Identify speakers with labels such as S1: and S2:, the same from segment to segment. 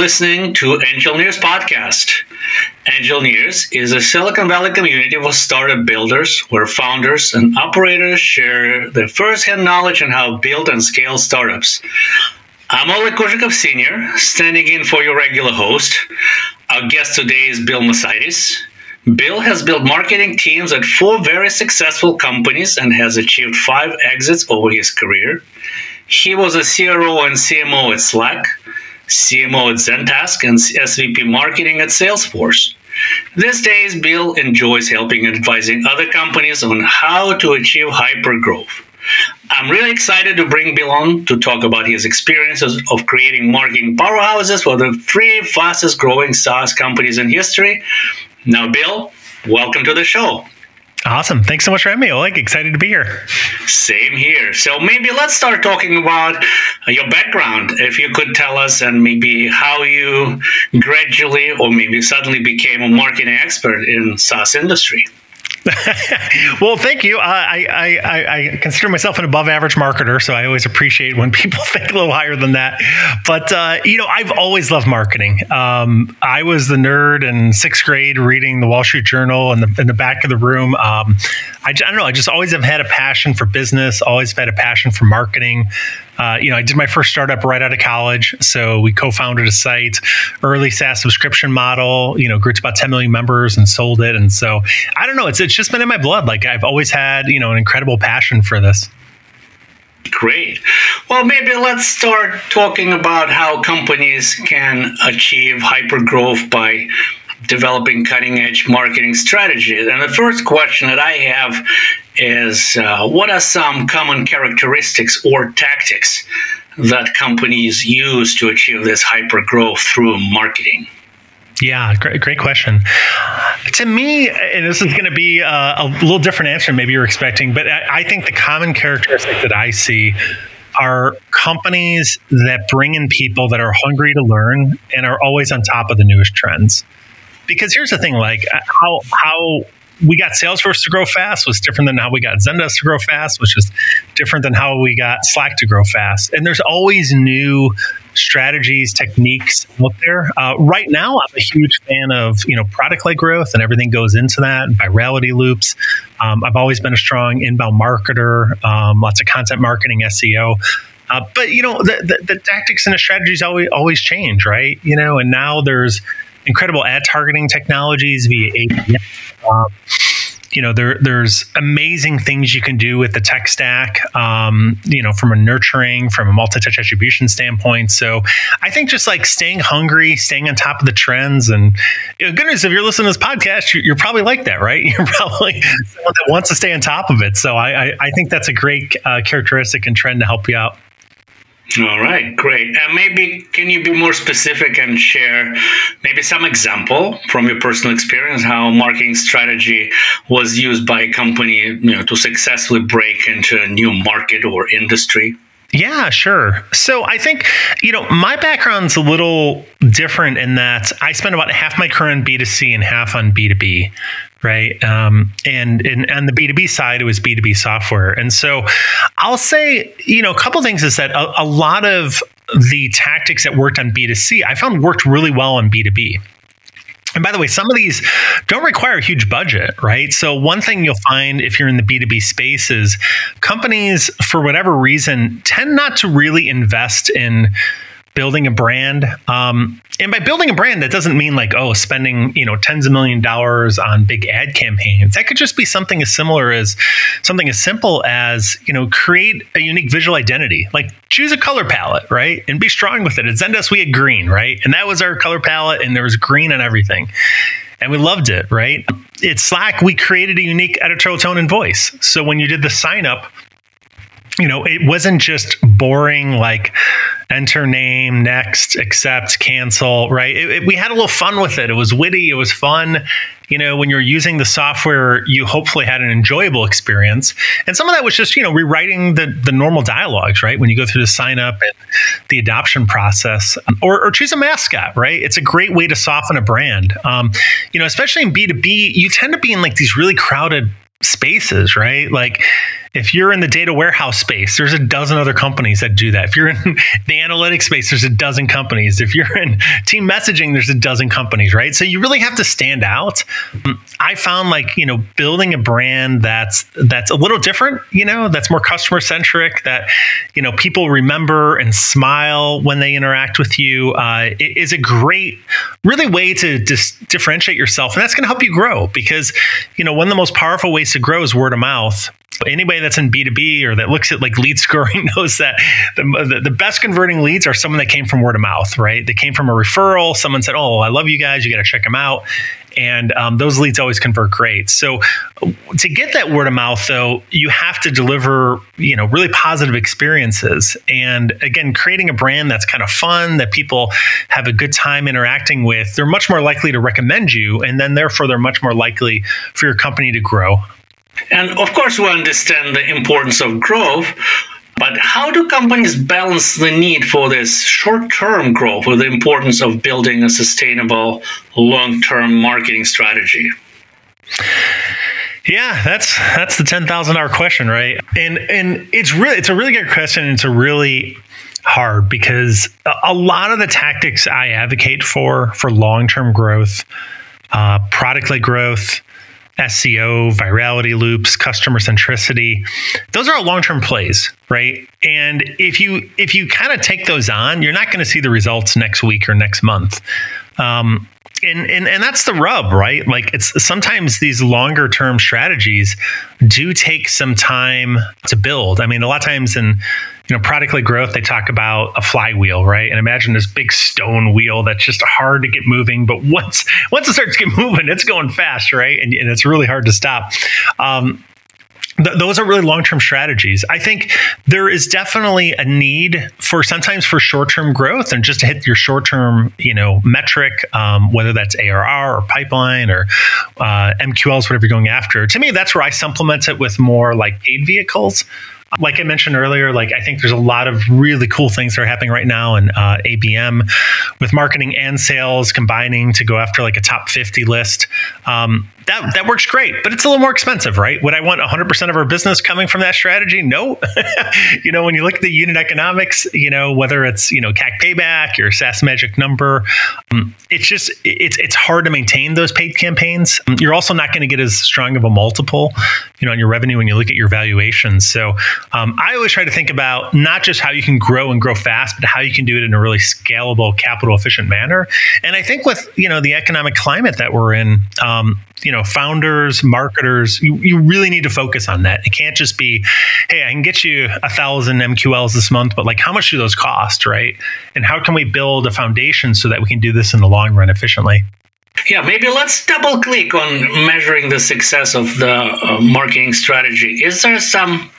S1: listening to Angelneers Podcast. Angelneers is a Silicon Valley community of startup builders where founders and operators share their first-hand knowledge on how to build and scale startups. I'm Oleg Kozhikov Sr., standing in for your regular host. Our guest today is Bill Macaitis. Bill has built marketing teams at four very successful companies and has achieved five exits over his career. He was a CRO and CMO at Slack, CMO at Zendesk, and SVP marketing at Salesforce. These days, Bill enjoys helping and advising other companies on how to achieve hypergrowth. I'm really excited to bring Bill on to talk about his experiences of creating marketing powerhouses for the three fastest growing SaaS companies in history. Now, Bill, welcome to the show.
S2: Awesome. Thanks so much for having me, Oleg. Excited to be here.
S1: Same here. So maybe let's start talking about uh, your background. If you could tell us and maybe how you gradually or maybe suddenly became a marketing expert in SaaS industry.
S2: well, thank you. Uh, I, I, I consider myself an above average marketer, so I always appreciate when people think a little higher than that. But, uh, you know, I've always loved marketing. Um, I was the nerd in sixth grade reading the Wall Street Journal in the, in the back of the room. Um, I, I, don't know. I just always have had a passion for business, always had a passion for marketing. Uh, you know, I did my first startup right out of college. So we co-founded a site, early SaaS subscription model. You know, grew to about 10 million members and sold it. And so I don't know. It's it's just been in my blood. Like I've always had you know an incredible passion for this.
S1: Great. Well, maybe let's start talking about how companies can achieve hypergrowth by developing cutting edge marketing strategies. And the first question that I have is uh, what are some common characteristics or tactics that companies use to achieve this hyper growth through marketing?
S2: Yeah, great, great question. To me, and this is going to be a, a little different answer maybe you're expecting, but I, I think the common characteristic that I see are companies that bring in people that are hungry to learn and are always on top of the newest trends because here's the thing like how how we got Salesforce to grow fast was different than how we got Zendesk to grow fast, which is different than how we got Slack to grow fast. And there's always new strategies, techniques out there. Uh, right now, I'm a huge fan of you know product-led growth, and everything goes into that. Virality loops. Um, I've always been a strong inbound marketer. Um, lots of content marketing, SEO. Uh, but you know the, the, the tactics and the strategies always always change, right? You know, and now there's incredible ad targeting technologies via API. Um, you know, there, there's amazing things you can do with the tech stack, um, you know, from a nurturing, from a multi-touch attribution standpoint. So I think just like staying hungry, staying on top of the trends, and you know, goodness, if you're listening to this podcast, you're, you're probably like that, right? You're probably someone that wants to stay on top of it. So I, I, I think that's a great uh, characteristic and trend to help you out.
S1: All right, great. And maybe can you be more specific and share maybe some example from your personal experience how marketing strategy was used by a company, you know, to successfully break into a new market or industry?
S2: Yeah, sure. So I think, you know, my background's a little different in that I spent about half my career in B2C and half on B2B right? Um, and, and on the B two B side, it was B two B software, and so I'll say, you know, a couple things is that a, a lot of the tactics that worked on B two C, I found worked really well on B two B. And by the way, some of these don't require a huge budget, right? So, one thing you'll find if you're in the B2B space is companies, for whatever reason, tend not to really invest in building a brand. Um, and by building a brand, that doesn't mean like, oh, spending, you know, tens of million dollars on big ad campaigns. That could just be something as similar as something as simple as, you know, create a unique visual identity. Like choose a color palette, right? And be strong with it. At Zendesk, we had green, right? And that was our color palette, and there was green on everything. And we loved it, right? At Slack, we created a unique editorial tone and voice. So when you did the sign up, you know, it wasn't just boring like enter name, next, accept, cancel, right? It, it, we had a little fun with it. It was witty, it was fun. You know, when you're using the software, you hopefully had an enjoyable experience. And some of that was just, you know, rewriting the, the normal dialogues, right? When you go through the sign up and the adoption process, or, or choose a mascot, right? It's a great way to soften a brand. Um, you know, especially in B2B, you tend to be in like these really crowded spaces, right? Like, If you're in the data warehouse space, there's a dozen other companies that do that. If you're in the analytics space, there's a dozen companies. If you're in team messaging, there's a dozen companies, right? So you really have to stand out. I found like, you know, building a brand that's that's a little different, you know, that's more customer centric, that, you know, people remember and smile when they interact with you uh, is a great, really way to dis- differentiate yourself. And that's going to help you grow because, you know, one of the most powerful ways to grow is word of mouth anybody that's in B2B or that looks at like lead scoring knows that the, the, best converting leads are someone that came from word of mouth, right? They came from a referral. Someone said, Oh, I love you guys. You got to check them out. And um, those leads always convert great. So to get that word of mouth, though, you have to deliver, you know, really positive experiences. And again, creating a brand that's kind of fun, that people have a good time interacting with, they're much more likely to recommend you. And then therefore, they're much more likely for your company to grow.
S1: And of course, we understand the importance of growth. But how do companies balance the need for this short term growth with the importance of building a sustainable long term marketing strategy?
S2: Yeah, that's that's the ten thousand dollar question, right? And and it's really it's a really good question. It's a really hard because a lot of the tactics I advocate for for long term growth, uh, product led growth, SEO, virality loops, customer centricity. Those are all long-term plays, right? And if you if you kind of take those on, you're not going to see the results next week or next month. Um, and, and and that's the rub, right? Like it's sometimes these longer term strategies do take some time to build. I mean, a lot of times in you know product led growth, they talk about a flywheel, right? And imagine this big stone wheel that's just hard to get moving, but once once it starts to get moving, it's going fast, right? And, and it's really hard to stop. Um, th- those are really long-term strategies. I think there is definitely a need for sometimes for short-term growth and just to hit your short-term, you know, metric, um, whether that's ARR or pipeline or uh, MQLs, whatever you're going after. To me, that's where I supplement it with more like paid vehicles like I mentioned earlier, like I think there's a lot of really cool things that are happening right now in uh, ABM with marketing and sales combining to go after like a top 50 list. Um, that that works great, but it's a little more expensive, right? Would I want 100% of our business coming from that strategy? No. you know, when you look at the unit economics, you know, whether it's, you know, CAC payback or SaaS magic number, um, it's just it's it's hard to maintain those paid campaigns. Um, you're also not going to get as strong of a multiple, you know, on your revenue when you look at your valuations. So, um, I always try to think about not just how you can grow and grow fast, but how you can do it in a really scalable, capital efficient manner. And I think with, you know, the economic climate that we're in, um, you know founders marketers you, you really need to focus on that it can't just be hey i can get you a thousand mqls this month but like how much do those cost right and how can we build a foundation so that we can do this in the long run efficiently
S1: yeah, maybe let's double click on measuring the success of the uh, marketing strategy. Is there some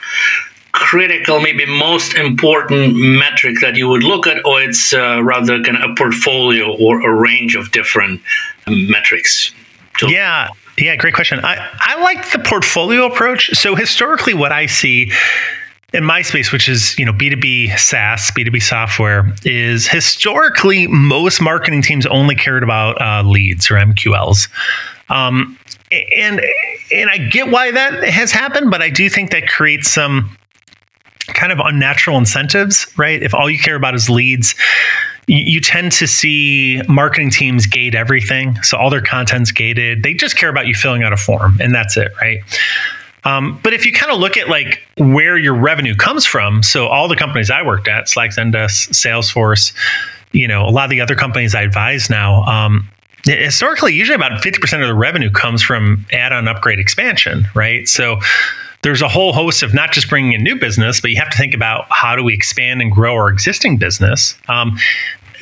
S1: critical, maybe most important metric that you would look at, or it's uh, rather kind of a portfolio or a range of different metrics?
S2: Yeah. Yeah, great question. I, I like the portfolio approach. So historically, what I see in my space, which is you know B2B SaaS, B2B software, is historically most marketing teams only cared about uh, leads or MQLs. Um, and and I get why that has happened, but I do think that creates some kind of unnatural incentives, right? If all you care about is leads, you, tend to see marketing teams gate everything. So all their content's gated. They just care about you filling out a form, and that's it, right? Um, but if you kind of look at like where your revenue comes from, so all the companies I worked at, Slack, Zendesk, Salesforce, you know, a lot of the other companies I advise now, um, historically, usually about 50% of the revenue comes from add-on upgrade expansion, right? So there's a whole host of not just bringing in new business, but you have to think about how do we expand and grow our existing business. Um,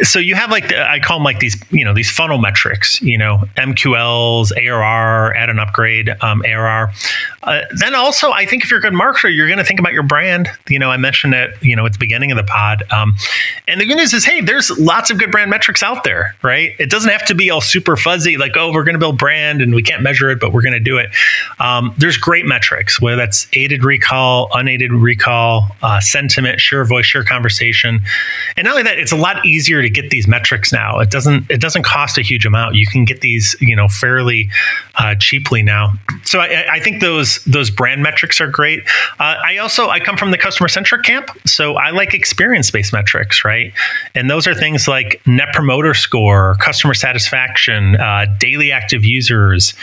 S2: so you have like the, I call them like these you know these funnel metrics you know MQLs ARR add an upgrade um, ARR uh, then also I think if you're a good marketer you're going to think about your brand. You know I mentioned it you know at the beginning of the pod. Um, and the good news is hey there's lots of good brand metrics out there right? It doesn't have to be all super fuzzy like oh we're going to build brand and we can't measure it but we're going to do it. Um, there's great metrics whether that's aided recall unaided recall uh, sentiment share voice share conversation. And not only that it's a lot easier to get these metrics now. It doesn't it doesn't cost a huge amount. You can get these you know fairly uh, cheaply now. So I, I think those those brand metrics are great. Uh, I also I come from the customer centric camp, so I like experience based metrics, right? And those are things like net promoter score, customer satisfaction, uh, daily active users,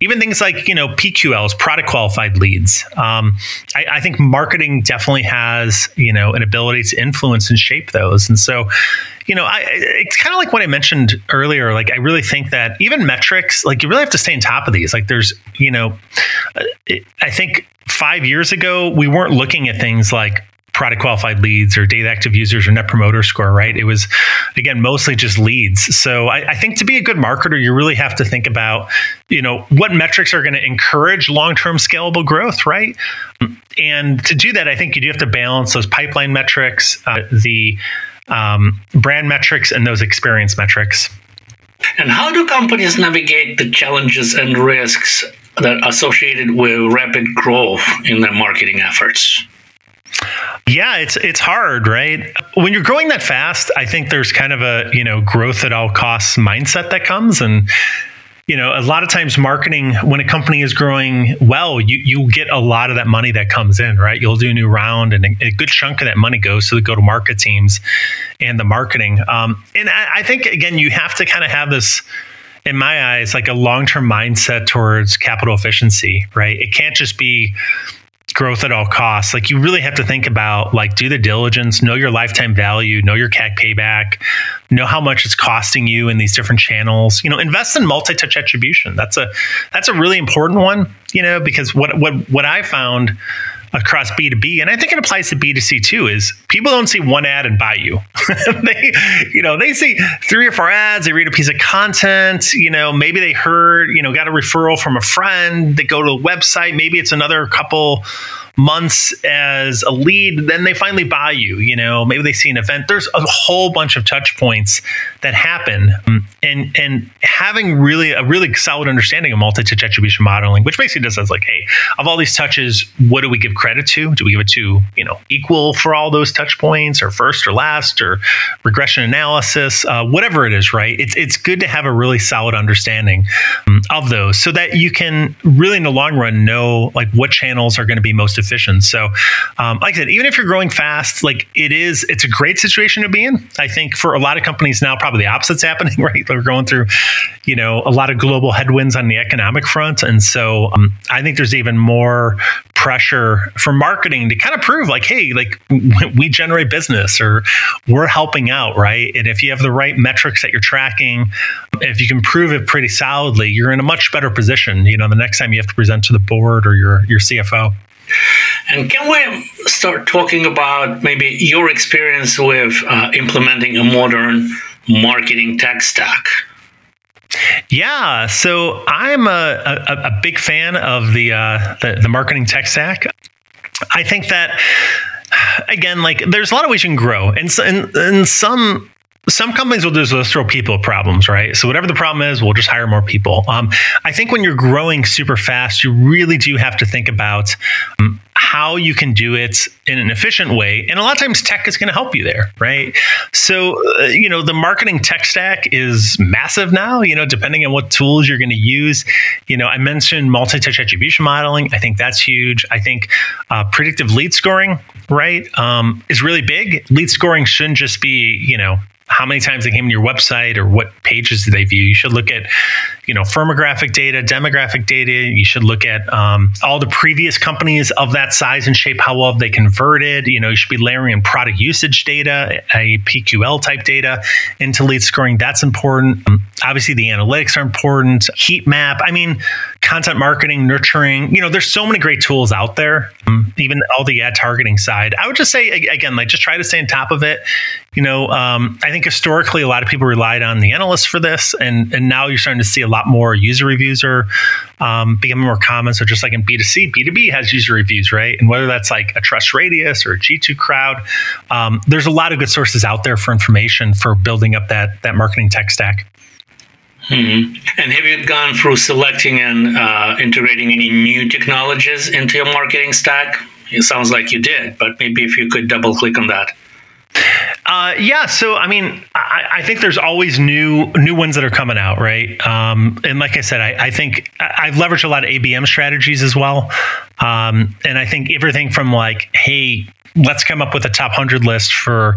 S2: even things like you know PQLs, product qualified leads. Um, I, I think marketing definitely has you know an ability to influence and shape those, and so you know, I, it's kind of like what I mentioned earlier. Like, I really think that even metrics, like, you really have to stay on top of these. Like, there's, you know, I think five years ago, we weren't looking at things like product qualified leads or data active users or net promoter score, right? It was, again, mostly just leads. So I, I, think to be a good marketer, you really have to think about, you know, what metrics are going to encourage long term scalable growth, right? And to do that, I think you do have to balance those pipeline metrics, uh, the um, brand metrics and those experience metrics.
S1: And how do companies navigate the challenges and risks that are associated with rapid growth in their marketing efforts?
S2: Yeah, it's it's hard, right? When you're growing that fast, I think there's kind of a, you know, growth at all costs mindset that comes and you know, a lot of times marketing, when a company is growing well, you you get a lot of that money that comes in, right? You'll do a new round, and a, a good chunk of that money goes to the go to market teams and the marketing. Um, and I, I think again, you have to kind of have this in my eyes, like a long term mindset towards capital efficiency, right? It can't just be growth at all costs. Like you really have to think about like do the diligence, know your lifetime value, know your CAC payback, know how much it's costing you in these different channels. You know, invest in multi-touch attribution. That's a that's a really important one, you know, because what what what I found across B2B, and I think it applies to B2C too, is people don't see one ad and buy you. they, you know, they see three or four ads, they read a piece of content, you know, maybe they heard, you know, got a referral from a friend, they go to a website, maybe it's another couple months as a lead, then they finally buy you. You know, maybe they see an event. There's a whole bunch of touch points that happen, and and having really a really solid understanding of multi-touch attribution modeling, which basically just says like, hey, of all these touches, what do we give credit to? Do we give it to you know equal for all those touch points, or first or last, or regression analysis, uh, whatever it is, right? It's it's good to have a really solid understanding um, of those, so that you can really in the long run know like what channels are going to be most So, um, like I said, even if you're growing fast, like it is, it's a great situation to be in. I think for a lot of companies now, probably the opposite's happening, right? They're going through, you know, a lot of global headwinds on the economic front. And so um, I think there's even more pressure for marketing to kind of prove like, hey, like we generate business or we're helping out, right? And if you have the right metrics that you're tracking, if you can prove it pretty solidly, you're in a much better position, you know, the next time you have to present to the board or your your CFO.
S1: And can we start talking about maybe your experience with uh, implementing a modern marketing tech stack?
S2: Yeah, so I'm a, a, a big fan of the, uh, the the marketing tech stack. I think that again, like there's a lot of ways you can grow, and and, and some some companies will just throw people at problems, right? So whatever the problem is, we'll just hire more people. Um, I think when you're growing super fast, you really do have to think about um, how you can do it in an efficient way. And a lot of times tech is going to help you there, right? So, uh, you know, the marketing tech stack is massive now, you know, depending on what tools you're going to use. You know, I mentioned multi touch attribution modeling. I think that's huge. I think uh, predictive lead scoring, right, um, is really big. Lead scoring shouldn't just be, you know, how many times they came to your website or what pages do they view. You should look at, you know, firmographic data, demographic data. You should look at um, all the previous companies of that size and shape, how well they converted. You know, you should be layering in product usage data, a PQL type data into lead scoring. That's important. Um, obviously, the analytics are important. Heat map. I mean, content marketing, nurturing. You know, there's so many great tools out there. Um, even all the ad targeting side. I would just say again, like just try to stay on top of it. You know, um, I think historically a lot of people relied on the analysts for this, and and now you're starting to see a lot more user reviews are um, becoming more common. So just like in B2C, B2B has user reviews, right? And whether that's like a Trust Radius or a G2 Crowd, um, there's a lot of good sources out there for information for building up that that marketing tech stack.
S1: Mm-hmm. And have you gone through selecting and uh, integrating any new technologies into your marketing stack? It sounds like you did, but maybe if you could double click on that.
S2: Uh, yeah, so I mean, I, I, think there's always new new ones that are coming out, right? Um, and like I said, I, I, think I've leveraged a lot of ABM strategies as well, um, and I think everything from like, hey, let's come up with a top hundred list for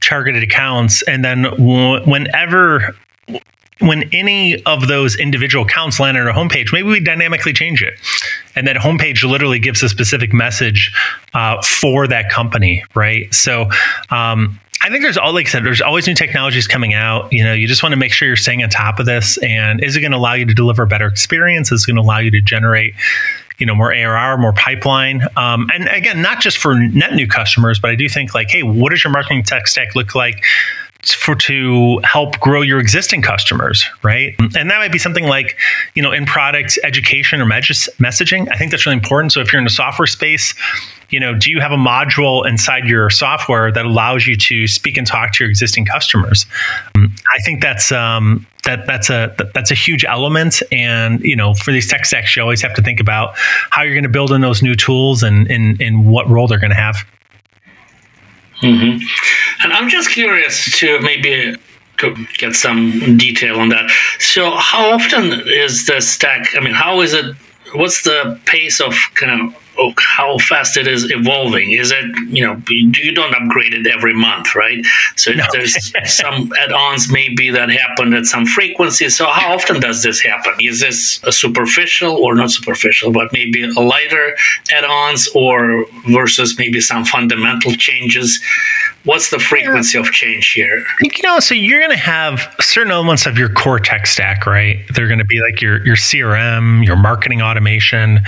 S2: targeted accounts, and then whenever when any of those individual accounts land on our homepage, maybe we dynamically change it. And that homepage literally gives a specific message uh, for that company, right? So, um, I think there's all like I said, there's always new technologies coming out. You know, you just want to make sure you're staying on top of this. And is it going to allow you to deliver a better experience? Is it going to allow you to generate, you know, more ARR, more pipeline? Um, and again, not just for net new customers, but I do think like, hey, what does your marketing tech stack look like? For to help grow your existing customers, right? And that might be something like, you know, in product education or messaging. I think that's really important. So if you're in the software space, you know, do you have a module inside your software that allows you to speak and talk to your existing customers? I think that's um, that that's a that's a huge element. And you know, for these tech stacks, you always have to think about how you're going to build in those new tools and and, and what role they're going to have.
S1: Mm-hmm. And I'm just curious to maybe to get some detail on that. So, how often is the stack? I mean, how is it? What's the pace of kind of how fast it is evolving. Is it, you know, you don't upgrade it every month, right? So no. there's some add-ons maybe that happen at some frequency. So how often does this happen? Is this a superficial or not superficial, but maybe a lighter add-ons or versus maybe some fundamental changes? What's the frequency of change here?
S2: You know, so you're going to have certain elements of your core tech stack, right? They're going to be like your your CRM, your marketing automation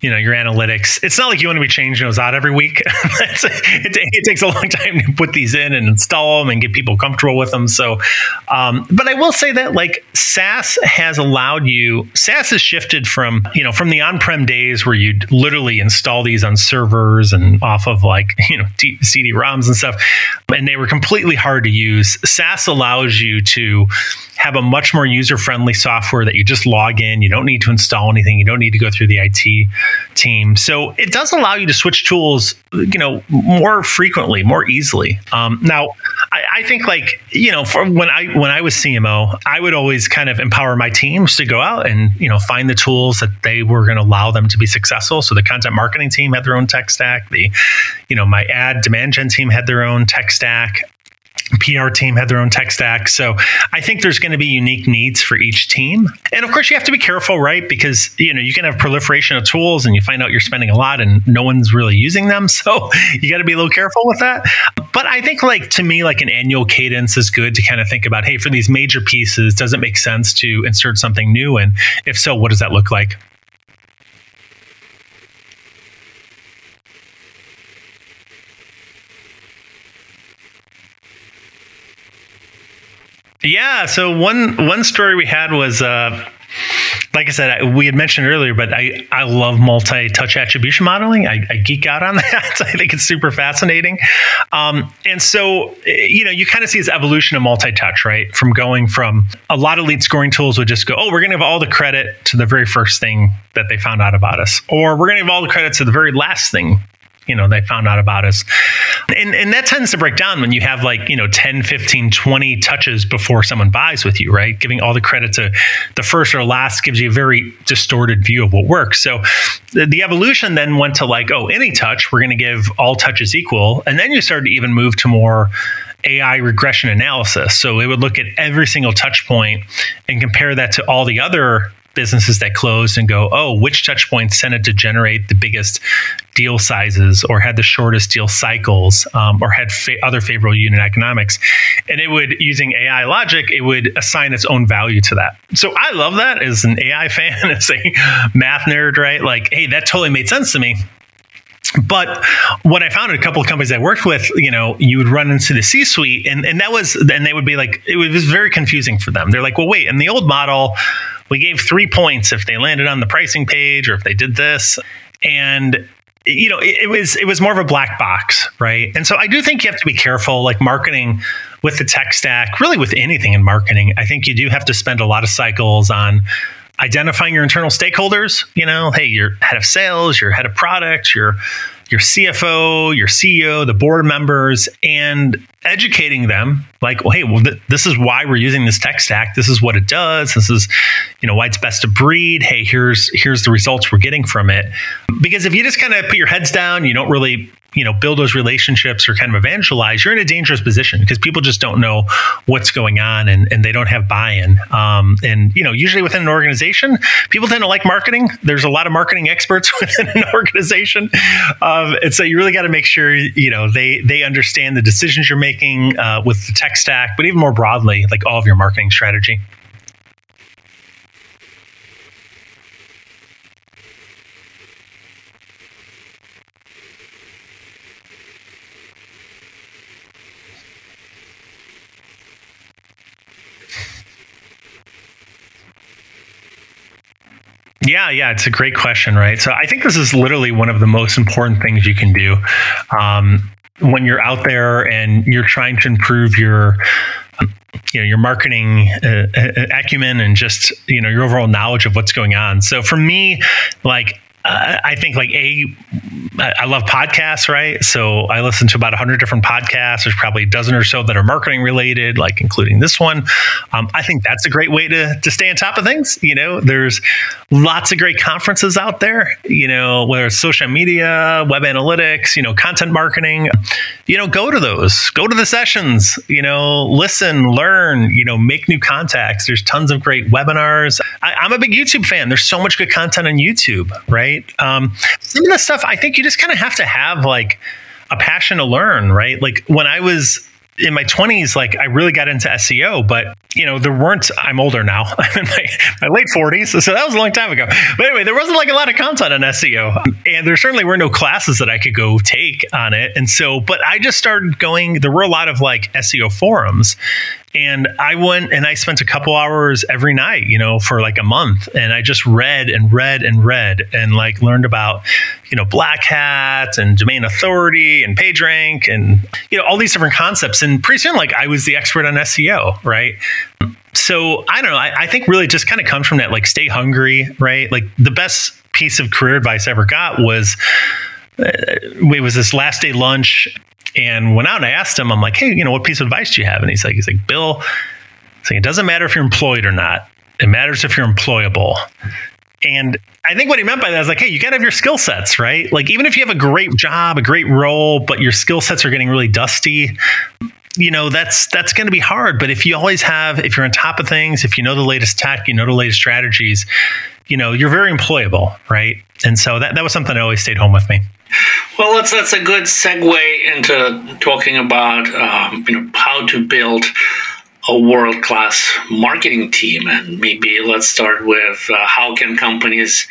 S2: you know your analytics. It's not like you want to be changing those out every week. it, it, takes a long time to put these in and install them and get people comfortable with them. So, um, but I will say that like SaaS has allowed you. SaaS has shifted from you know from the on-prem days where you'd literally install these on servers and off of like you know CD-ROMs and stuff, and they were completely hard to use. SaaS allows you to have a much more user-friendly software that you just log in. You don't need to install anything. You don't need to go through the IT team. So it does allow you to switch tools, you know, more frequently, more easily. Um, now, I, I, think like you know, when I when I was CMO, I would always kind of empower my teams to go out and you know find the tools that they were going to allow them to be successful. So the content marketing team had their own tech stack. The you know my ad demand gen team had their own tech stack. PR team had their own tech stack. So I think there's going to be unique needs for each team. And of course, you have to be careful, right? Because, you know, you can have proliferation of tools and you find out you're spending a lot and no one's really using them. So you got to be a little careful with that. But I think, like, to me, like an annual cadence is good to kind of think about hey, for these major pieces, does it make sense to insert something new? And if so, what does that look like? Yeah. So one one story we had was. Uh, like I said, I, we had mentioned earlier, but I, I love multi touch attribution modeling. I, I, geek out on that. I think it's super fascinating. Um, and so, you know, you kind of see this evolution of multi touch, right? From going from a lot of lead scoring tools would just go, oh, we're going to have all the credit to the very first thing that they found out about us, or we're going to have all the credit to the very last thing you know they found out about us. And and that tends to break down when you have like you know 10 15 20 touches before someone buys with you right? Giving all the credit to the first or last gives you a very distorted view of what works. So the, the evolution then went to like oh any touch we're going to give all touches equal. And then you started to even move to more AI regression analysis. So it would look at every single touch point and compare that to all the other businesses that closed and go, oh, which touch points tended to generate the biggest deal sizes or had the shortest deal cycles um, or had fa- other favorable unit economics. And it would, using AI logic, it would assign its own value to that. So I love that as an AI fan, as a math nerd, right? Like, hey, that totally made sense to me. But what I found in a couple of companies I worked with, you know, you would run into the C suite and, and that was, and they would be like, it was very confusing for them. They're like, well, wait, in the old model, we gave three points if they landed on the pricing page or if they did this. And you know, it, it, was it was more of a black box, right? And so I do think you have to be careful, like marketing with the tech stack, really with anything in marketing. I think you do have to spend a lot of cycles on identifying your internal stakeholders. You know, hey, you're head of sales, you're head of product, you're your CFO, your CEO, the board members, and educating them like, well, hey, well, th- this is why we're using this tech stack. This is what it does. This is, you know, why it's best to breed. Hey, here's here's the results we're getting from it. Because if you just kind of put your heads down, you don't really you know build those relationships or kind of evangelize you're in a dangerous position because people just don't know what's going on and, and they don't have buy-in. Um, and you know usually within an organization people tend to like marketing. There's a lot of marketing experts within an organization. Um, and so you really got to make sure you know they they understand the decisions you're making uh, with the tech stack but even more broadly like all of your marketing strategy Yeah, yeah, it's a great question, right? So I think this is literally one of the most important things you can do um, when you're out there and you're trying to improve your you know your marketing uh, uh acumen and just you know your overall knowledge of what's going on so for me like uh, I think like a, I love podcasts, right? So I listen to about hundred different podcasts. There's probably a dozen or so that are marketing related, like including this one. Um, I think that's a great way to to stay on top of things. You know, there's lots of great conferences out there. You know, whether it's social media, web analytics, you know, content marketing. You know, go to those, go to the sessions. You know, listen, learn. You know, make new contacts. There's tons of great webinars. I, I'm a big YouTube fan. There's so much good content on YouTube, right? right? Um, some of the stuff I think you just kind of have to have like a passion to learn, right? Like when I was in my 20s, like I really got into SEO, but you know, there weren't, I'm older now, I'm in my, my, late 40s. So that was a long time ago. But anyway, there wasn't like a lot of content on SEO. And there certainly were no classes that I could go take on it. And so, but I just started going, there were a lot of like SEO forums. And I went and I spent a couple hours every night, you know, for like a month. And I just read and read and read and like learned about, you know, Black Hat and domain authority and PageRank and, you know, all these different concepts. And pretty soon, like I was the expert on SEO, right? So I don't know. I, I think really just kind of comes from that, like stay hungry, right? Like the best piece of career advice I ever got was, uh, it was this last day lunch and went out and I asked him, I'm like, hey, you know, what piece of advice do you have? And he's like, he's like, Bill, like, it doesn't matter if you're employed or not. It matters if you're employable. And I think what he meant by that is like, hey, you got to have your skill sets, right? Like, even if you have a great job, a great role, but your skill sets are getting really dusty, you know that's that's going to be hard but if you always have if you're on top of things if you know the latest tech you know the latest strategies you know you're very employable right and so that, that was something that always stayed home with me
S1: well, that's that's a good segue into talking about um, you know how to build a world class marketing team, and maybe let's start with uh, how can companies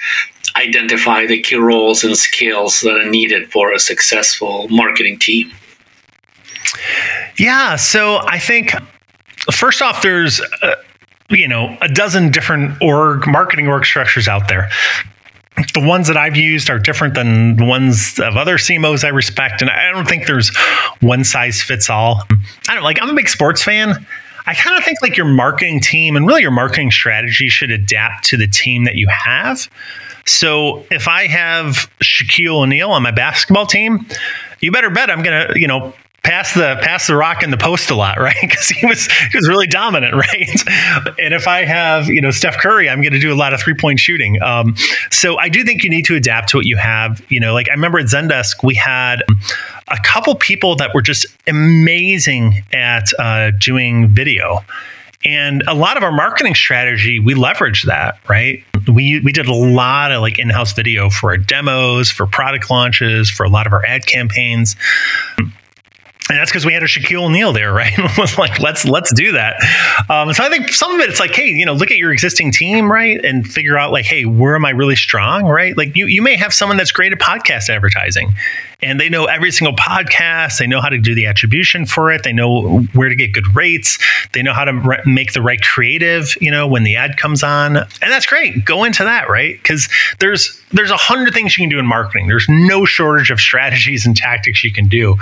S1: identify the key roles and skills that are needed for a successful marketing team.
S2: Yeah, so I think first off, there's uh, you know a dozen different org marketing org structures out there the ones that I've used are different than the ones of other CMOs I respect. And I don't think there's one size fits all. I don't like, I'm a big sports fan. I kind of think like your marketing team and really your marketing strategy should adapt to the team that you have. So if I have Shaquille O'Neal on my basketball team, you better bet I'm going to, you know, pass the pass the rock in the post a lot, right? Because he was he was really dominant, right? and if I have you know Steph Curry, I'm going to do a lot of three point shooting. Um, so I do think you need to adapt to what you have. You know, like I remember at Zendesk we had a couple people that were just amazing at uh, doing video. And a lot of our marketing strategy, we leveraged that, right? We we did a lot of like in-house video for our demos, for product launches, for a lot of our ad campaigns and that's because we had a Shaquille O'Neal there, right? was like, let's let's do that. Um, so I think some of it, it's like, hey, you know, look at your existing team, right, and figure out like, hey, where am I really strong, right? Like you you may have someone that's great at podcast advertising, and they know every single podcast. They know how to do the attribution for it. They know where to get good rates. They know how to re- make the right creative, you know, when the ad comes on. And that's great. Go into that, right? Because there's there's a hundred things you can do in marketing. There's no shortage of strategies and tactics you can do.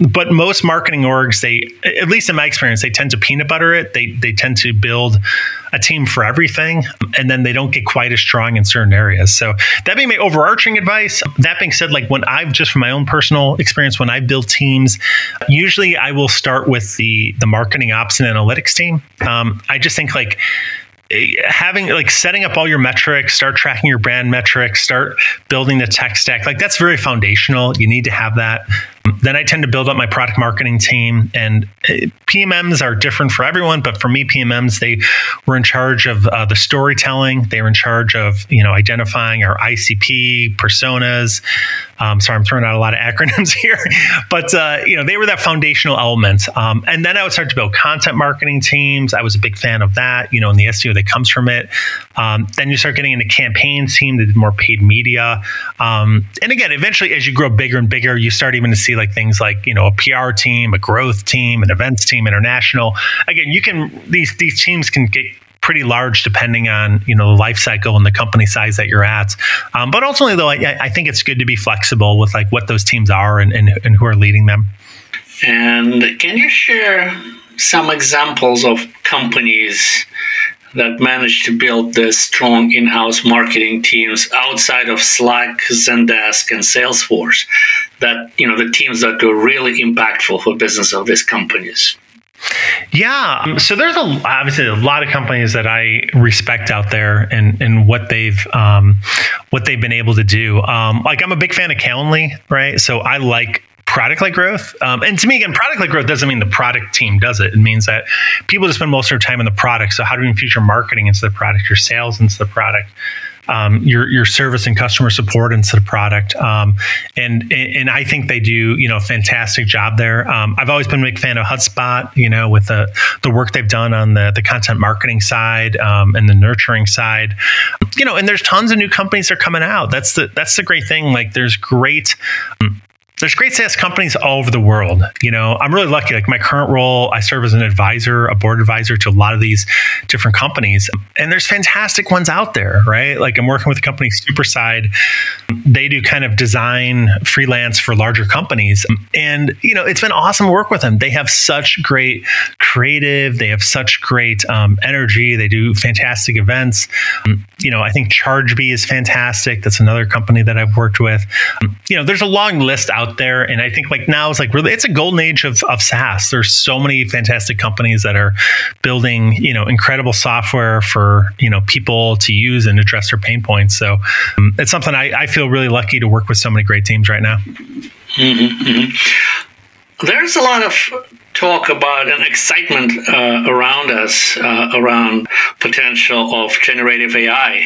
S2: But most marketing orgs, they at least in my experience, they tend to peanut butter it. They they tend to build a team for everything, and then they don't get quite as strong in certain areas. So that being my overarching advice. That being said, like when I've just from my own personal experience when I build teams, usually I will start with the the marketing ops and analytics team. Um, I just think like having like setting up all your metrics, start tracking your brand metrics, start building the tech stack. Like that's very foundational. You need to have that. Then I tend to build up my product marketing team, and uh, PMMs are different for everyone. But for me, PMMs they were in charge of uh, the storytelling. They were in charge of you know identifying our ICP personas. Um, sorry, I'm throwing out a lot of acronyms here, but uh, you know they were that foundational element. Um, and then I would start to build content marketing teams. I was a big fan of that. You know, and the SEO that comes from it. Um, then you start getting into campaign team that did more paid media. Um, and again, eventually, as you grow bigger and bigger, you start even to see like things like you know a PR team, a growth team, an events team, international. Again, you can these these teams can get pretty large depending on you know the life cycle and the company size that you're at. Um, but ultimately, though, I, I, think it's good to be flexible with like what those teams are and, and, and who are leading them.
S1: And can you share some examples of companies that managed to build the strong in-house marketing teams outside of Slack, Zendesk, and Salesforce. That you know the teams that were really impactful for business of these companies.
S2: Yeah, um, so there's a obviously a lot of companies that I respect out there and and what they've um, what they've been able to do. Um, like I'm a big fan of Calendly, right? So I like product led growth. Um, and to me, again, product led growth doesn't mean the product team does it. It means that people just spend most of their time in the product. So how do we infuse your marketing into the product, your sales into the product? Um, your your service and customer support into the product, um, and and I think they do you know a fantastic job there. Um, I've always been a big fan of HubSpot, you know, with the the work they've done on the the content marketing side um, and the nurturing side, you know, and there's tons of new companies that are coming out. That's the that's the great thing. Like there's great um, there's great SaaS companies all over the world. You know, I'm really lucky. Like my current role, I serve as an advisor, a board advisor to a lot of these different companies. And there's fantastic ones out there, right? Like I'm working with a company, Superside. They do kind of design freelance for larger companies. And, you know, it's been awesome to work with them. They have such great creative, they have such great um, energy. They do fantastic events. You know, I think ChargeBee is fantastic. That's another company that I've worked with. You know, there's a long list out out there. And I think like now is like really it's a golden age of, of SaaS. There's so many fantastic companies that are building, you know, incredible software for, you know, people to use and address their pain points. So um, it's something I, I, feel really lucky to work with so many great teams right now.
S1: Mm-hmm, mm-hmm. There's a lot of talk about an excitement uh, around us uh, around potential of generative AI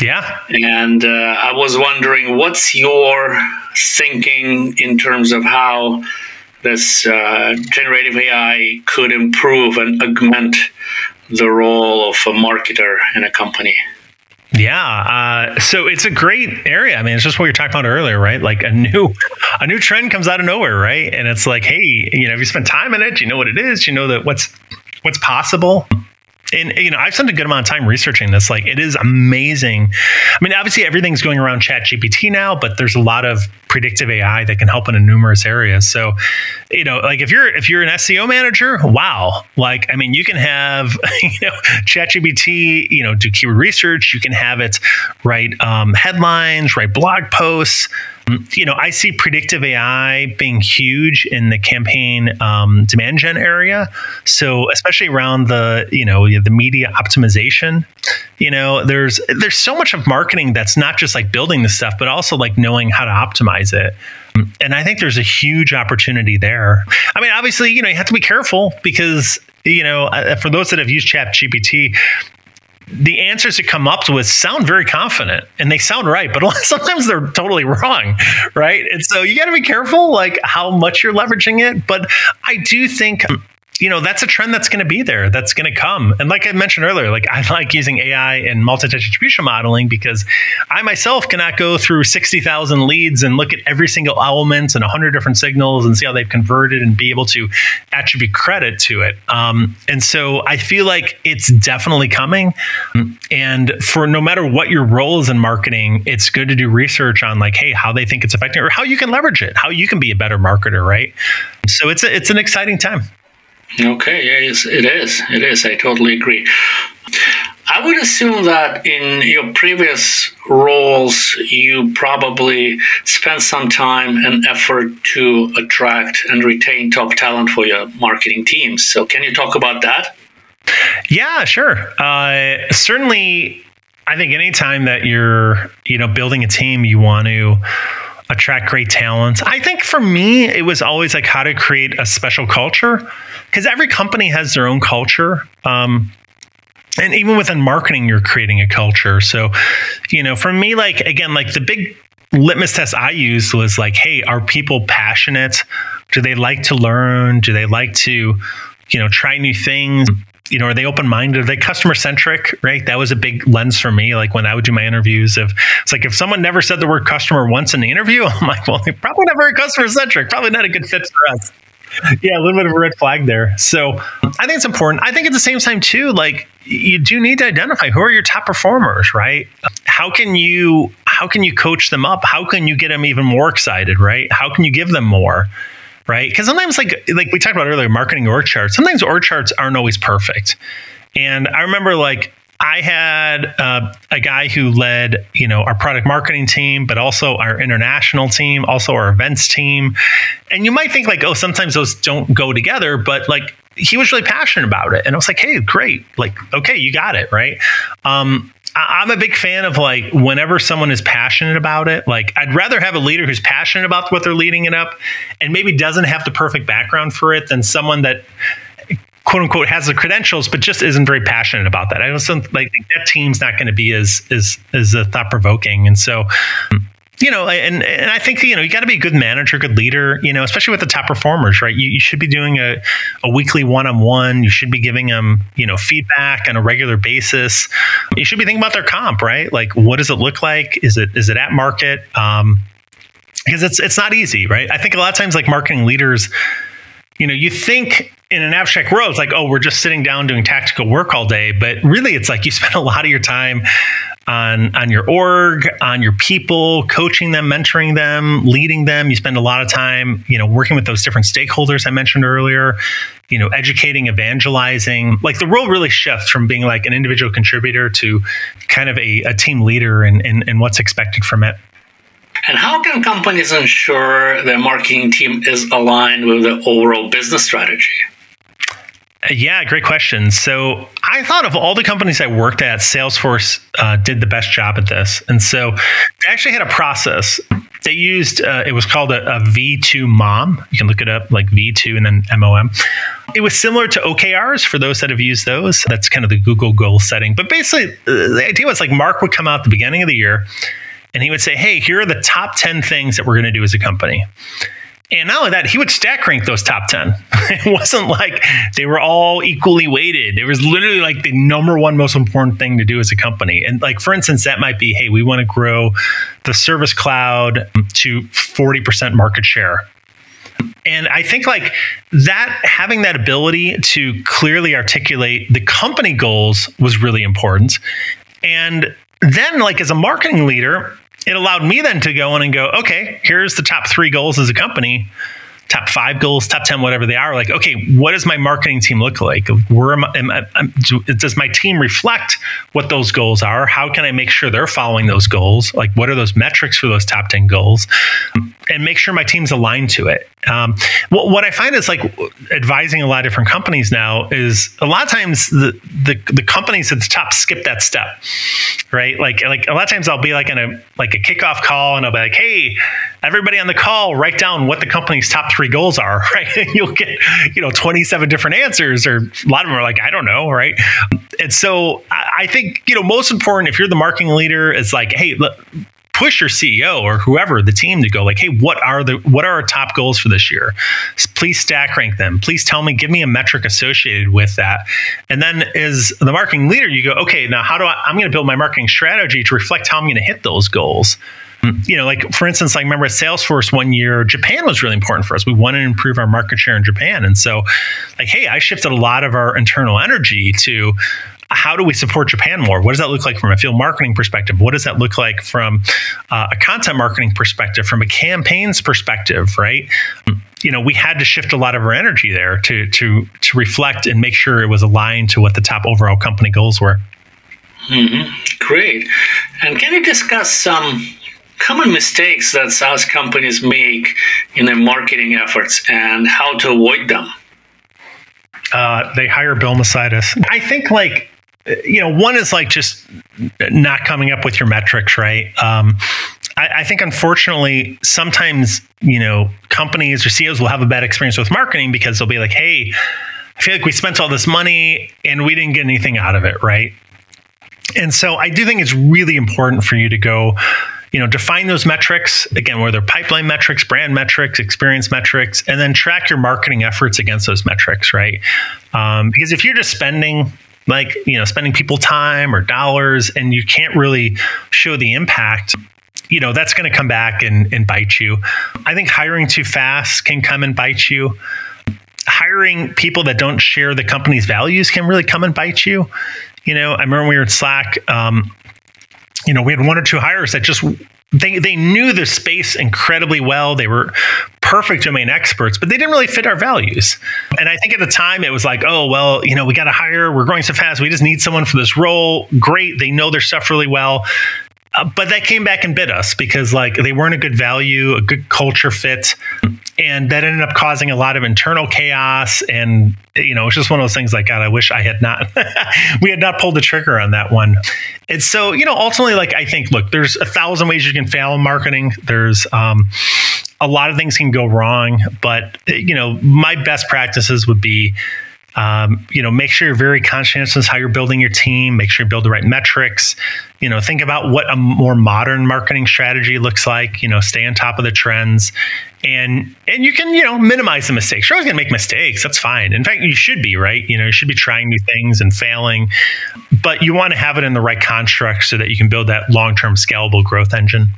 S2: yeah.
S1: And uh, I was wondering, what's your thinking in terms of how this uh, generative AI could improve and augment the role of a marketer in a company?
S2: Yeah, uh, so it's a great area. I mean, it's just what you're talking about earlier, right? Like a new, a new trend comes out of nowhere, right? And it's like, hey, you know, if you spend time in it, you know what it is, you know that what's what's possible and you know i've spent a good amount of time researching this. Like it is amazing. I mean obviously everything's going around chat gpt now but there's a lot of predictive ai that can help in a numerous areas so you know like if you're if you're an seo manager wow. Like i mean you can have you know chat gpt you know do keyword research. You can have it write um, headlines write blog posts you know, I see predictive AI being huge in the campaign um, demand gen area. So, especially around the you know the media optimization, you know, there's there's so much of marketing that's not just like building the stuff, but also like knowing how to optimize it. And I think there's a huge opportunity there. I mean, obviously, you know, you have to be careful because you know, uh, for those that have used Chat GPT, the answers that come up with sound very confident and they sound right, but sometimes they're totally wrong, right? And so you got to be careful, like how much you're leveraging it. But I do think um, you know that's a trend that's going to be there that's going to come. And like i mentioned earlier like i like using ai and multi-touch attribution modeling because i myself cannot go through 60000 leads and look at every single element and 100 different signals and see how they've converted and be able to attribute credit to it. Um, and so i feel like it's definitely coming. And for no matter what your role is in marketing it's good to do research on like hey how they think it's affecting or how you can leverage it how you can be a better marketer right? So it's a, it's an exciting time
S1: Okay, yes, it is. It is. I totally agree. I would assume that in your previous roles, you probably spent some time and effort to attract and retain top talent for your marketing teams. So, can you talk about that?
S2: Yeah, sure. Uh, certainly, I think anytime that you're, you know, building a team, you want to attract great talent. I think for me, it was always like how to create a special culture because every company has their own culture. Um, and even within marketing, you're creating a culture. So, you know, for me, like, again, like the big litmus test I used was like, hey, are people passionate? Do they like to learn? Do they like to, you know, try new things? You know, are they open minded? Are they customer centric? Right. That was a big lens for me. Like when I would do my interviews, if it's like if someone never said the word customer once in the interview, I'm like, well, they're probably not very customer centric. Probably not a good fit for us. Yeah, a little bit of a red flag there. So I think it's important. I think at the same time too, like you do need to identify who are your top performers, right? How can you how can you coach them up? How can you get them even more excited, right? How can you give them more? Right? Because sometimes, like like we talked about earlier, marketing org charts. Sometimes org charts aren't always perfect. And I remember like I had uh, a guy who led, you know, our product marketing team, but also our international team, also our events team. And you might think like, oh, sometimes those don't go together, but like he was really passionate about it, and I was like, hey, great, like, okay, you got it, right? Um, I'm a big fan of like whenever someone is passionate about it, like I'd rather have a leader who's passionate about what they're leading it up and maybe doesn't have the perfect background for it than someone that quote unquote has the credentials but just isn't very passionate about that. I don't like that team's not going to be as as as thought provoking. And so you know, and and I think you know you got to be a good manager, good leader. You know, especially with the top performers, right? You, you should be doing a, a weekly one on one. You should be giving them you know feedback on a regular basis. You should be thinking about their comp, right? Like, what does it look like? Is it is it at market? Um, because it's it's not easy, right? I think a lot of times, like marketing leaders, you know, you think in an abstract world, it's like, oh, we're just sitting down doing tactical work all day. But really, it's like you spend a lot of your time on on your org, on your people, coaching them, mentoring them, leading them. You spend a lot of time, you know, working with those different stakeholders I mentioned earlier. You know, educating, evangelizing. Like the role really shifts from being like an individual contributor to kind of a, a team leader and, and, and what's expected from it.
S1: And how can companies ensure their marketing team is aligned with the overall business strategy?
S2: Yeah, great question. So I thought of all the companies I worked at, Salesforce uh, did the best job at this. And so they actually had a process. They used, uh, it was called a a V2 MOM. You can look it up like V2 and then MOM. It was similar to OKRs for those that have used those. That's kind of the Google goal setting. But basically, uh, the idea was like Mark would come out at the beginning of the year and he would say, Hey, here are the top 10 things that we're going to do as a company. And not only that, he would stack rank those top 10. it wasn't like they were all equally weighted. It was literally like the number one most important thing to do as a company. And like, for instance, that might be, hey, we want to grow the service cloud to 40% market share. And I think like that having that ability to clearly articulate the company goals was really important. And then like as a marketing leader, it allowed me then to go in and go, okay, here's the top three goals as a company, top five goals, top 10, whatever they are. Like, okay, what does my marketing team look like? Where am I, am I, does my team reflect what those goals are? How can I make sure they're following those goals? Like, what are those metrics for those top 10 goals? And make sure my team's aligned to it. Um, what, what I find is like advising a lot of different companies now is a lot of times the, the, the companies at the top skip that step, right? Like, like a lot of times I'll be like in a, like a kickoff call and I'll be like, Hey, everybody on the call, write down what the company's top three goals are, right? You'll get, you know, 27 different answers, or a lot of them are like, I don't know, right? And so I think, you know, most important if you're the marketing leader, is like, hey, look, push your CEO or whoever the team to go like, hey, what are the what are our top goals for this year? Please stack rank them. Please tell me, give me a metric associated with that. And then as the marketing leader, you go, okay, now how do I I'm going to build my marketing strategy to reflect how I'm going to hit those goals you know, like for instance, like remember Salesforce one year, Japan was really important for us. We wanted to improve our market share in Japan. And so, like, hey, I shifted a lot of our internal energy to how do we support Japan more? What does that look like from a field marketing perspective? What does that look like from uh, a content marketing perspective, from a campaigns perspective, right? You know, we had to shift a lot of our energy there to to to reflect and make sure it was aligned to what the top overall company goals were.
S1: Mm-hmm. Great. And can you discuss some common mistakes that SaaS companies make in their marketing efforts and how to avoid them?
S2: Uh, they hire Bill Macaitis. I think like you know, one is like just not coming up with your metrics right. Um, I, I, think unfortunately, sometimes you know companies or CEOs will have a bad experience with marketing because they'll be like, "Hey, I feel like we spent all this money and we didn't get anything out of it," right? And so I do think it's really important for you to go you know define those metrics again whether pipeline metrics brand metrics experience metrics and then track your marketing efforts against those metrics right? Um, because if you're just spending like you know spending people time or dollars and you can't really show the impact you know that's going to come back and, and bite you. I think hiring too fast can come and bite you. Hiring people that don't share the company's values can really come and bite you. You know i remember we were at slack um, you know, we had one or two hires that just they they knew the space incredibly well. They were perfect domain experts, but they didn't really fit our values. And I think at the time it was like, oh well, you know, we got to hire. We're growing so fast. We just need someone for this role. Great, they know their stuff really well. Uh, but that came back and bit us because like they weren't a good value, a good culture fit, and that ended up causing a lot of internal chaos. And you know, it's just one of those things. Like God, I wish I had not, we had not pulled the trigger on that one. And so you know, ultimately, like I think, look, there's a thousand ways you can fail in marketing. There's um, a lot of things can go wrong, but you know, my best practices would be um, you know, make sure you're very conscientious how you're building your team. Make sure you build the right metrics. You know, think about what a more modern marketing strategy looks like. You know, stay on top of the trends, and and you can you know minimize the mistakes. You're always going to make mistakes. That's fine. In fact, you should be right. You know, you should be trying new things and failing, but you want to have it in the right construct so that you can build that long-term scalable growth engine.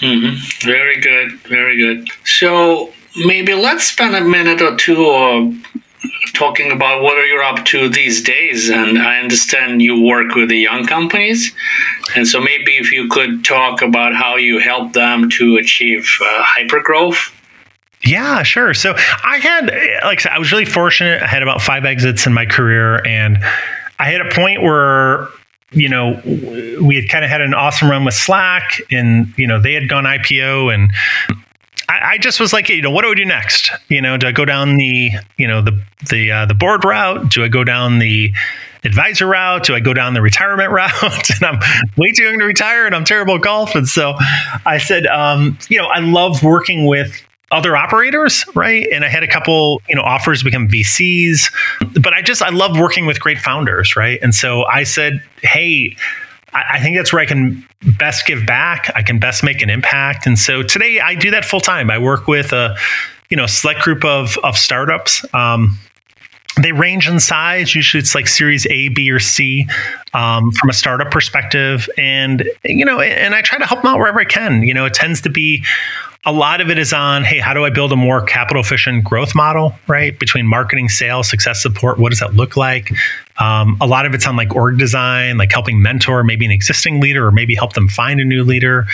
S1: Mm-hmm. Very good. Very good. So maybe let's spend a minute or two or talking about what are you up to these days and i understand you work with the young companies and so maybe if you could talk about how you help them to achieve uh, hyper growth
S2: yeah, sure. So I had, like I said, I was really fortunate. I had about five exits in my career, and I had a point where you know, we had kind of had an awesome run with Slack and, you know, they had gone IPO and I, I, just was like, you know, what do I do next? You know, do I go down the, you know, the the uh, the board route? Do I go down the advisor route? Do I go down the retirement route? and I'm way too young to retire, and I'm terrible at golf. And so I said, um, you know, I love working with other operators, right? And I had a couple, you know, offers become VCs, but I just I love working with great founders, right? And so I said, hey I, think that's where I can best give back. I can best make an impact. And so today I do that full time. I work with a, you know, select group of, of startups. Um, they range in size. Usually it's like series A, B, or C um, from a startup perspective. And, you know, and I try to help them out wherever I can. You know, it tends to be a lot of it is on hey how do i build a more capital efficient growth model right between marketing sales success support what does that look like um, a lot of it's on like org design like helping mentor maybe an existing leader or maybe help them find a new leader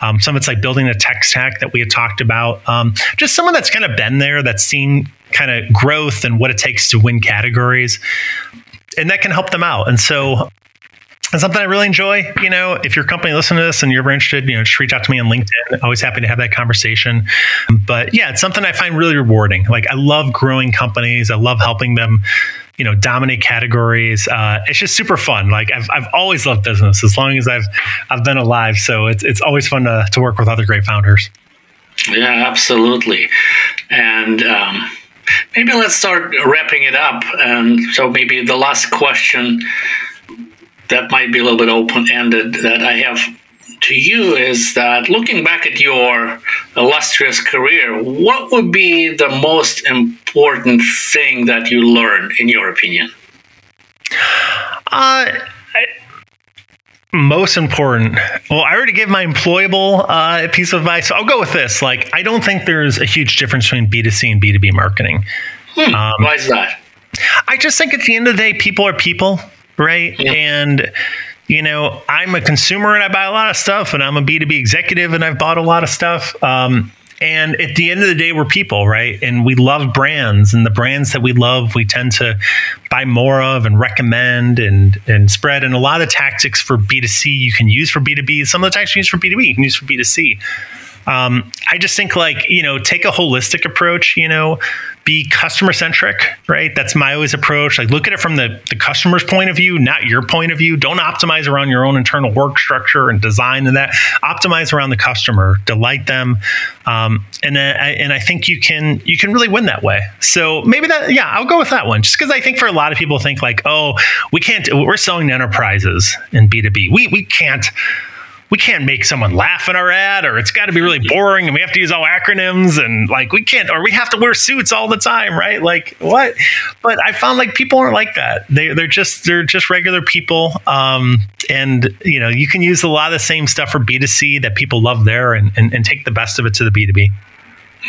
S2: um, some of it's like building a tech stack that we had talked about um, just someone that's kind of been there that's seen kind of growth and what it takes to win categories and that can help them out and so it's something I really enjoy. You know, if your company listening to this and you're interested, you know, just reach out to me on LinkedIn. Always happy to have that conversation. But yeah, it's something I find really rewarding. Like I love growing companies. I love helping them, you know, dominate categories. Uh, it's just super fun. Like I've, I've always loved business as long as I've I've been alive. So it's it's always fun to to work with other great founders.
S1: Yeah, absolutely. And um, maybe let's start wrapping it up. And so maybe the last question that might be a little bit open ended that I have to you is that looking back at your illustrious career, what would be the most important thing that you learned, in your opinion?
S2: Uh, most important. Well, I already gave my employable uh, piece of advice. So I'll go with this. Like, I don't think there's a huge difference between B2C and B2B marketing.
S1: Hmm, um, why is that?
S2: I just think at the end of the day, people are people right? Yeah. And you know, I'm a consumer and I buy a lot of stuff, and I'm a B2B executive and I've bought a lot of stuff. Um, And at the end of the day, we're people, right? And we love brands, and the brands that we love, we tend to buy more of and recommend and and spread. And a lot of tactics for B2C you can use for B2B. Some of the tactics you use for B2B you can use for B2C. Um, I just think like you know take a holistic approach. You know, be customer centric, right? That's my always approach. Like look at it from the the customer's point of view, not your point of view. Don't optimize around your own internal work structure and design and that. Optimize around the customer, delight them, um, and uh, and I think you can you can really win that way. So maybe that yeah, I'll go with that one. Just because I think for a lot of people think like oh we can't we're selling to enterprises in B two B. We we can't we can't make someone laugh in our ad or it's got to be really boring and we have to use all acronyms and like we can't or we have to wear suits all the time right? Like what? But i found like people aren't like that. They, they're just they're just regular people um, and you know you can use a lot of the same stuff for b2c that people love there and, and, and take the best of it to the b2b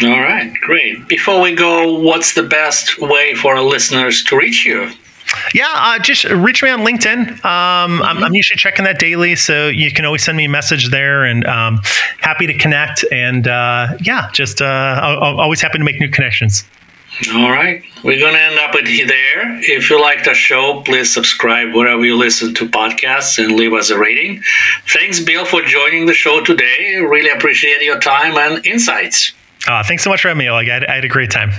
S1: all right great. Before we go what's the best way for our listeners to reach you
S2: yeah, uh, just reach me on LinkedIn. Um, mm-hmm. I'm, I'm, usually checking that daily, so you can always send me a message there, and um, happy to connect. And uh, yeah, just uh, always happy to make new connections.
S1: All right, we're gonna end up with there. If you like the show, please subscribe wherever you listen to podcasts and leave us a rating. Thanks, Bill, for joining the show today. Really appreciate your time and insights.
S2: Uh, thanks so much for having me. I had, I had a great time.